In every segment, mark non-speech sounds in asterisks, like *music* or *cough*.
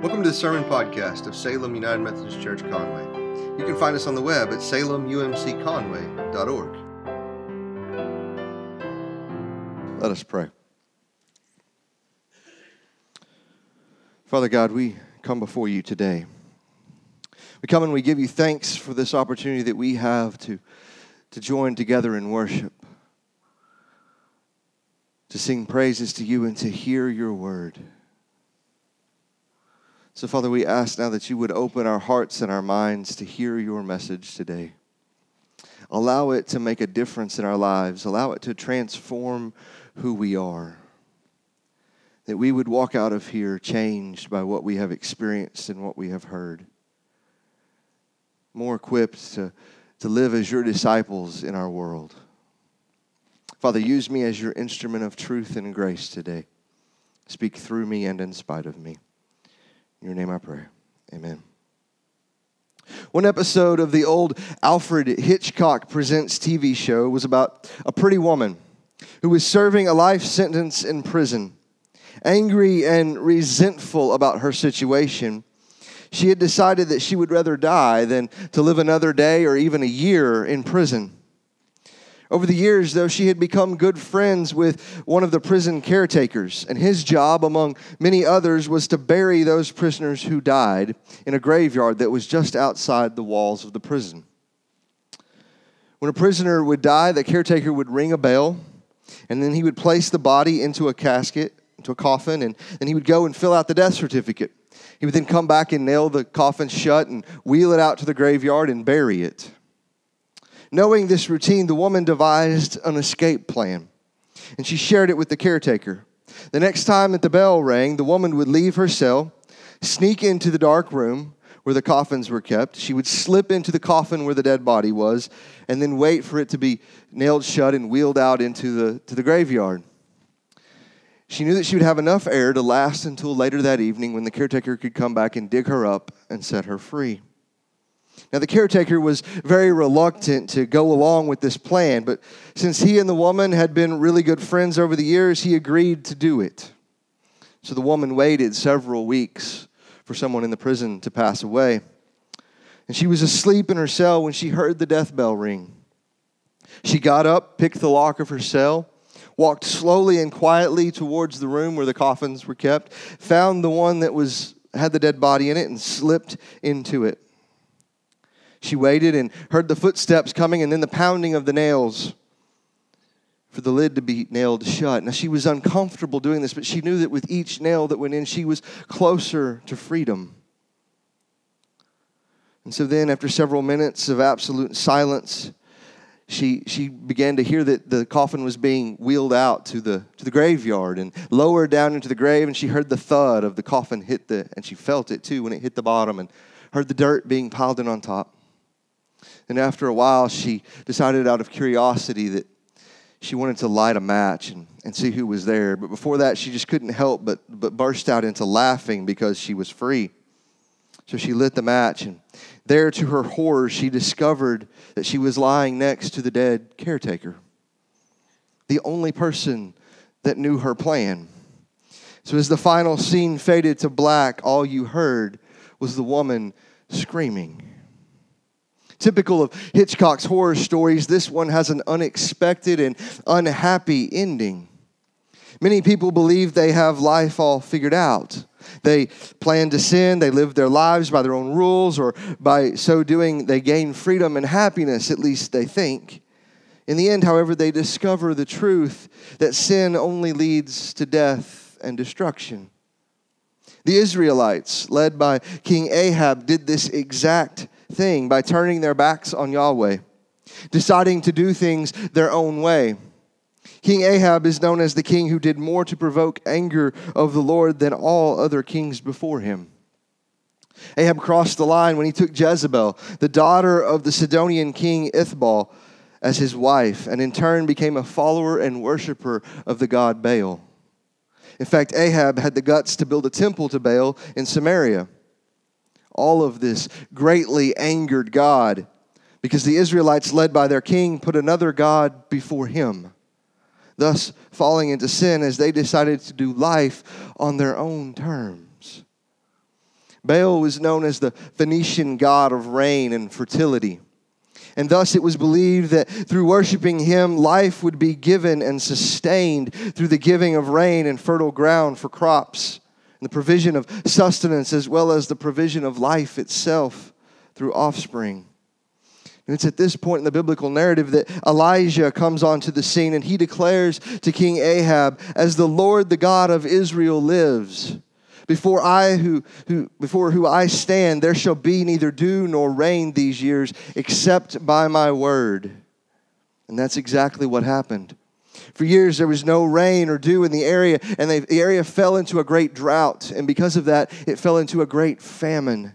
Welcome to the Sermon Podcast of Salem United Methodist Church Conway. You can find us on the web at salemumcconway.org. Let us pray. Father God, we come before you today. We come and we give you thanks for this opportunity that we have to, to join together in worship, to sing praises to you, and to hear your word. So, Father, we ask now that you would open our hearts and our minds to hear your message today. Allow it to make a difference in our lives, allow it to transform who we are. That we would walk out of here changed by what we have experienced and what we have heard. More equipped to, to live as your disciples in our world. Father, use me as your instrument of truth and grace today. Speak through me and in spite of me. In your name I pray. Amen. One episode of the old Alfred Hitchcock Presents TV show was about a pretty woman who was serving a life sentence in prison. Angry and resentful about her situation, she had decided that she would rather die than to live another day or even a year in prison. Over the years, though, she had become good friends with one of the prison caretakers, and his job, among many others, was to bury those prisoners who died in a graveyard that was just outside the walls of the prison. When a prisoner would die, the caretaker would ring a bell, and then he would place the body into a casket, into a coffin, and then he would go and fill out the death certificate. He would then come back and nail the coffin shut and wheel it out to the graveyard and bury it. Knowing this routine, the woman devised an escape plan, and she shared it with the caretaker. The next time that the bell rang, the woman would leave her cell, sneak into the dark room where the coffins were kept. She would slip into the coffin where the dead body was, and then wait for it to be nailed shut and wheeled out into the, to the graveyard. She knew that she would have enough air to last until later that evening when the caretaker could come back and dig her up and set her free. Now, the caretaker was very reluctant to go along with this plan, but since he and the woman had been really good friends over the years, he agreed to do it. So the woman waited several weeks for someone in the prison to pass away. And she was asleep in her cell when she heard the death bell ring. She got up, picked the lock of her cell, walked slowly and quietly towards the room where the coffins were kept, found the one that was had the dead body in it and slipped into it. She waited and heard the footsteps coming and then the pounding of the nails for the lid to be nailed shut. Now, she was uncomfortable doing this, but she knew that with each nail that went in, she was closer to freedom. And so then, after several minutes of absolute silence, she, she began to hear that the coffin was being wheeled out to the, to the graveyard and lowered down into the grave. And she heard the thud of the coffin hit the, and she felt it too when it hit the bottom and heard the dirt being piled in on top. And after a while, she decided out of curiosity that she wanted to light a match and, and see who was there. But before that, she just couldn't help but, but burst out into laughing because she was free. So she lit the match, and there, to her horror, she discovered that she was lying next to the dead caretaker, the only person that knew her plan. So, as the final scene faded to black, all you heard was the woman screaming. Typical of Hitchcock's horror stories, this one has an unexpected and unhappy ending. Many people believe they have life all figured out. They plan to sin, they live their lives by their own rules, or by so doing, they gain freedom and happiness, at least they think. In the end, however, they discover the truth that sin only leads to death and destruction. The Israelites, led by King Ahab, did this exact thing by turning their backs on Yahweh, deciding to do things their own way. King Ahab is known as the king who did more to provoke anger of the Lord than all other kings before him. Ahab crossed the line when he took Jezebel, the daughter of the Sidonian king Ithbal, as his wife, and in turn became a follower and worshiper of the god Baal. In fact, Ahab had the guts to build a temple to Baal in Samaria all of this greatly angered God because the Israelites, led by their king, put another God before him, thus falling into sin as they decided to do life on their own terms. Baal was known as the Phoenician god of rain and fertility. And thus it was believed that through worshiping him, life would be given and sustained through the giving of rain and fertile ground for crops, the provision of sustenance as well as the provision of life itself through offspring. And it's at this point in the biblical narrative that Elijah comes onto the scene and he declares to King Ahab, As the Lord, the God of Israel, lives, before I who, who before who I stand, there shall be neither dew nor rain these years, except by my word. And that's exactly what happened. For years, there was no rain or dew in the area, and they, the area fell into a great drought. And because of that, it fell into a great famine.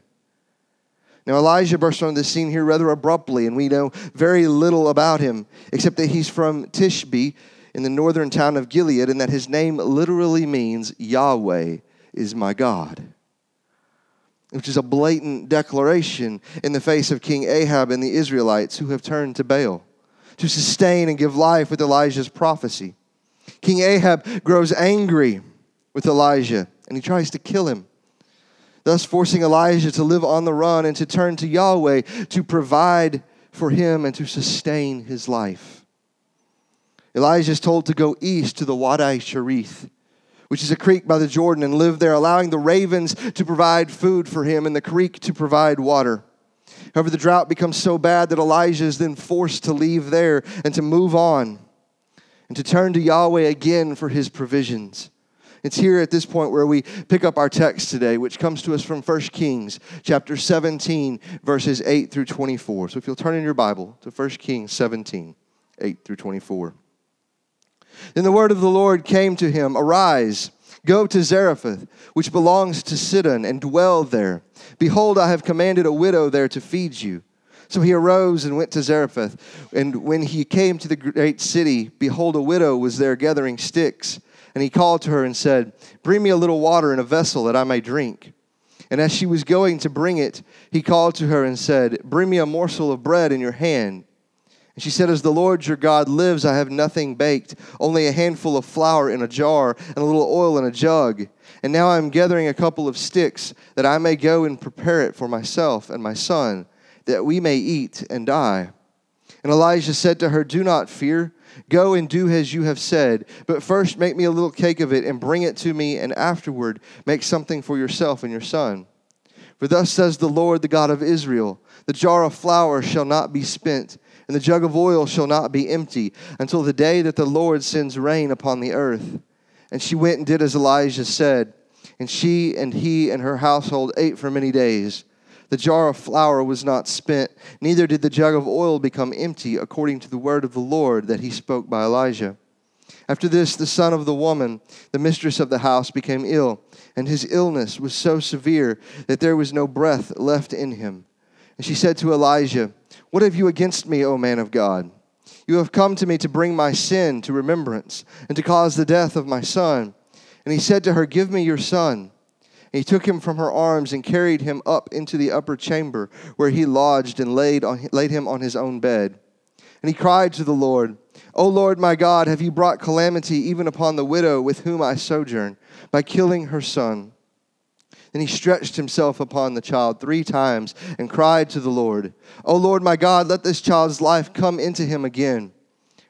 Now, Elijah burst onto the scene here rather abruptly, and we know very little about him, except that he's from Tishbe in the northern town of Gilead, and that his name literally means Yahweh is my God. Which is a blatant declaration in the face of King Ahab and the Israelites who have turned to Baal to sustain and give life with Elijah's prophecy. King Ahab grows angry with Elijah and he tries to kill him thus forcing Elijah to live on the run and to turn to Yahweh to provide for him and to sustain his life. Elijah is told to go east to the Wadi Cherith, which is a creek by the Jordan, and live there, allowing the ravens to provide food for him and the creek to provide water. However, the drought becomes so bad that Elijah is then forced to leave there and to move on and to turn to Yahweh again for his provisions. It's here at this point where we pick up our text today, which comes to us from 1 Kings chapter 17, verses 8 through 24. So if you'll turn in your Bible to 1 Kings 17, 8 through 24. Then the word of the Lord came to him Arise, go to Zarephath, which belongs to Sidon, and dwell there. Behold, I have commanded a widow there to feed you. So he arose and went to Zarephath. And when he came to the great city, behold, a widow was there gathering sticks. And he called to her and said, Bring me a little water in a vessel that I may drink. And as she was going to bring it, he called to her and said, Bring me a morsel of bread in your hand. And she said, As the Lord your God lives, I have nothing baked, only a handful of flour in a jar and a little oil in a jug. And now I am gathering a couple of sticks, that I may go and prepare it for myself and my son, that we may eat and die. And Elijah said to her, Do not fear. Go and do as you have said, but first make me a little cake of it and bring it to me, and afterward make something for yourself and your son. For thus says the Lord, the God of Israel The jar of flour shall not be spent, and the jug of oil shall not be empty, until the day that the Lord sends rain upon the earth. And she went and did as Elijah said, and she and he and her household ate for many days. The jar of flour was not spent, neither did the jug of oil become empty, according to the word of the Lord that he spoke by Elijah. After this, the son of the woman, the mistress of the house, became ill, and his illness was so severe that there was no breath left in him. And she said to Elijah, What have you against me, O man of God? You have come to me to bring my sin to remembrance, and to cause the death of my son. And he said to her, Give me your son. And he took him from her arms and carried him up into the upper chamber, where he lodged and laid, on, laid him on his own bed. And he cried to the Lord, O Lord my God, have you brought calamity even upon the widow with whom I sojourn, by killing her son? Then he stretched himself upon the child three times and cried to the Lord, O Lord my God, let this child's life come into him again.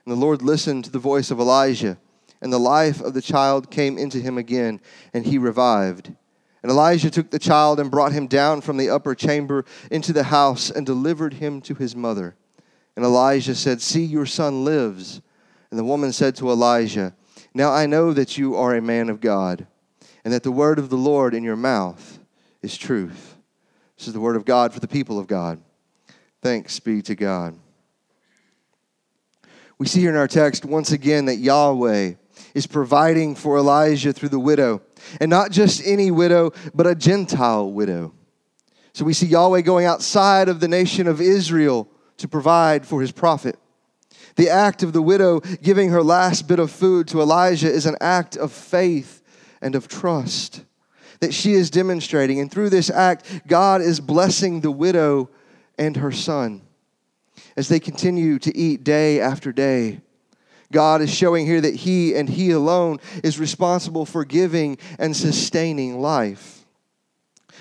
And the Lord listened to the voice of Elijah, and the life of the child came into him again, and he revived. And Elijah took the child and brought him down from the upper chamber into the house and delivered him to his mother. And Elijah said, See, your son lives. And the woman said to Elijah, Now I know that you are a man of God, and that the word of the Lord in your mouth is truth. This is the word of God for the people of God. Thanks be to God. We see here in our text once again that Yahweh is providing for Elijah through the widow. And not just any widow, but a Gentile widow. So we see Yahweh going outside of the nation of Israel to provide for his prophet. The act of the widow giving her last bit of food to Elijah is an act of faith and of trust that she is demonstrating. And through this act, God is blessing the widow and her son as they continue to eat day after day God is showing here that He and He alone is responsible for giving and sustaining life.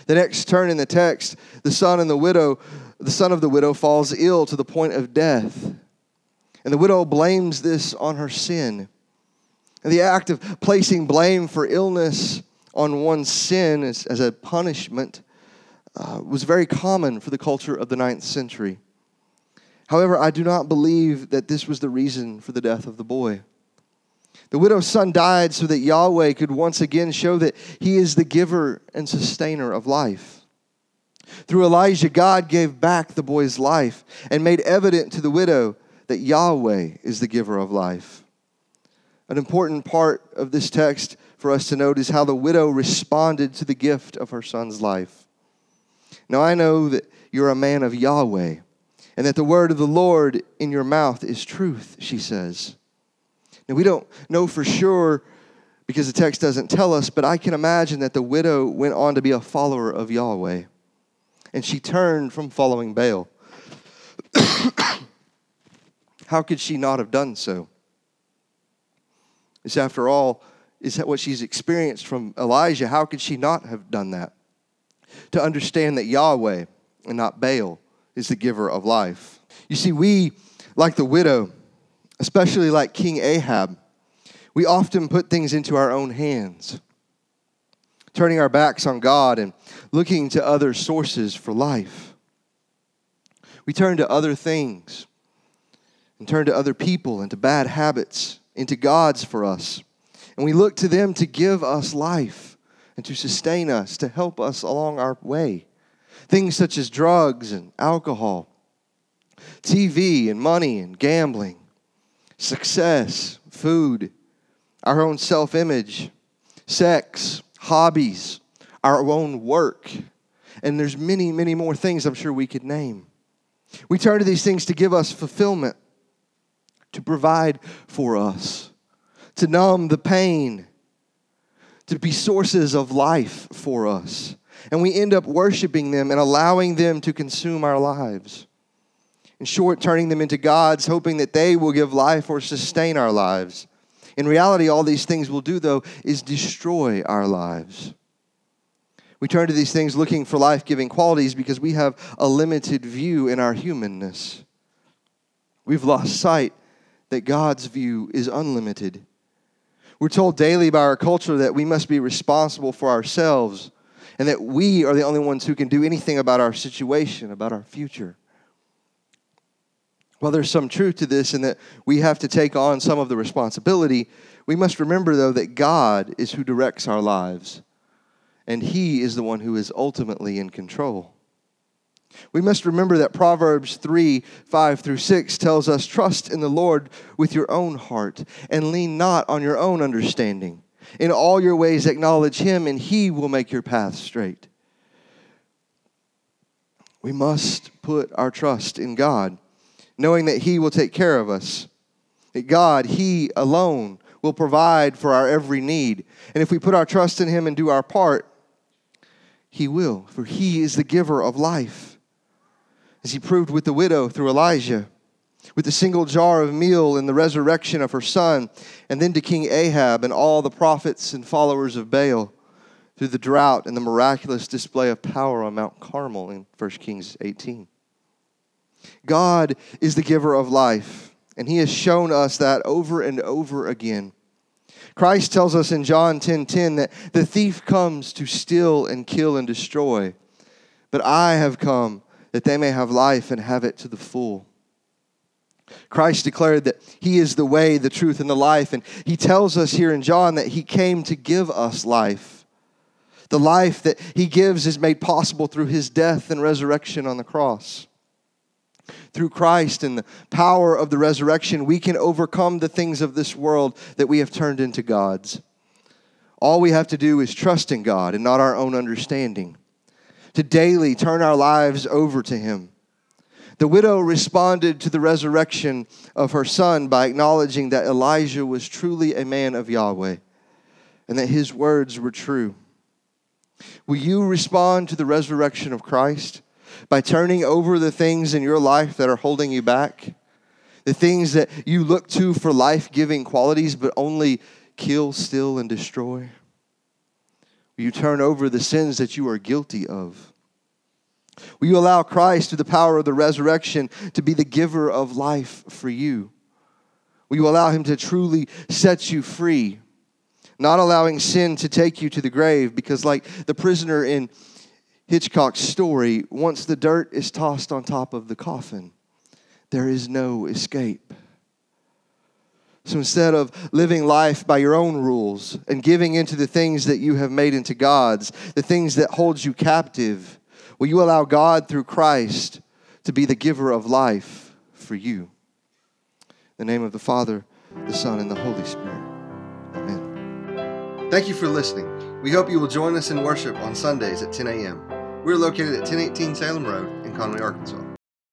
The next turn in the text, the son and the widow, the son of the widow falls ill to the point of death. And the widow blames this on her sin. The act of placing blame for illness on one's sin as, as a punishment uh, was very common for the culture of the ninth century. However, I do not believe that this was the reason for the death of the boy. The widow's son died so that Yahweh could once again show that he is the giver and sustainer of life. Through Elijah, God gave back the boy's life and made evident to the widow that Yahweh is the giver of life. An important part of this text for us to note is how the widow responded to the gift of her son's life. Now, I know that you're a man of Yahweh and that the word of the Lord in your mouth is truth, she says. Now, we don't know for sure because the text doesn't tell us, but I can imagine that the widow went on to be a follower of Yahweh. And she turned from following Baal. *coughs* How could she not have done so? This, after all, is what she's experienced from Elijah. How could she not have done that? To understand that Yahweh and not Baal is the giver of life. You see, we, like the widow, especially like King Ahab, we often put things into our own hands, turning our backs on God and looking to other sources for life. We turn to other things and turn to other people and to bad habits, into gods for us. And we look to them to give us life and to sustain us, to help us along our way. Things such as drugs and alcohol, TV and money and gambling, success, food, our own self image, sex, hobbies, our own work. And there's many, many more things I'm sure we could name. We turn to these things to give us fulfillment, to provide for us, to numb the pain, to be sources of life for us. And we end up worshiping them and allowing them to consume our lives. In short, turning them into gods, hoping that they will give life or sustain our lives. In reality, all these things will do, though, is destroy our lives. We turn to these things looking for life giving qualities because we have a limited view in our humanness. We've lost sight that God's view is unlimited. We're told daily by our culture that we must be responsible for ourselves and that we are the only ones who can do anything about our situation, about our future. While there's some truth to this and that we have to take on some of the responsibility, we must remember, though, that God is who directs our lives, and He is the one who is ultimately in control. We must remember that Proverbs 3 5 through 6 tells us, Trust in the Lord with your own heart, and lean not on your own understanding. In all your ways, acknowledge Him, and He will make your path straight. We must put our trust in God knowing that He will take care of us. That God, He alone, will provide for our every need. And if we put our trust in Him and do our part, He will, for He is the giver of life. As He proved with the widow through Elijah, with the single jar of meal and the resurrection of her son, and then to King Ahab and all the prophets and followers of Baal through the drought and the miraculous display of power on Mount Carmel in 1 Kings 18. God is the giver of life, and He has shown us that over and over again. Christ tells us in John 10:10 10, 10, that the thief comes to steal and kill and destroy, but I have come that they may have life and have it to the full. Christ declared that He is the way, the truth, and the life, and He tells us here in John that He came to give us life. The life that He gives is made possible through His death and resurrection on the cross through Christ and the power of the resurrection, we can overcome the things of this world that we have turned into gods. All we have to do is trust in God and not our own understanding, to daily turn our lives over to Him. The widow responded to the resurrection of her son by acknowledging that Elijah was truly a man of Yahweh and that his words were true. Will you respond to the resurrection of Christ? by turning over the things in your life that are holding you back, the things that you look to for life giving qualities but only kill, steal, and destroy? Will you turn over the sins that you are guilty of? Will you allow Christ, through the power of the resurrection, to be the giver of life for you? Will you allow Him to truly set you free? Not allowing sin to take you to the grave, because, like the prisoner in Hitchcock's story, once the dirt is tossed on top of the coffin, there is no escape. So instead of living life by your own rules and giving into the things that you have made into gods, the things that hold you captive, will you allow God through Christ to be the giver of life for you? In the name of the Father, the Son, and the Holy Spirit. Amen. Thank you for listening. We hope you will join us in worship on Sundays at 10 a.m. We're located at 1018 Salem Road in Conway, Arkansas.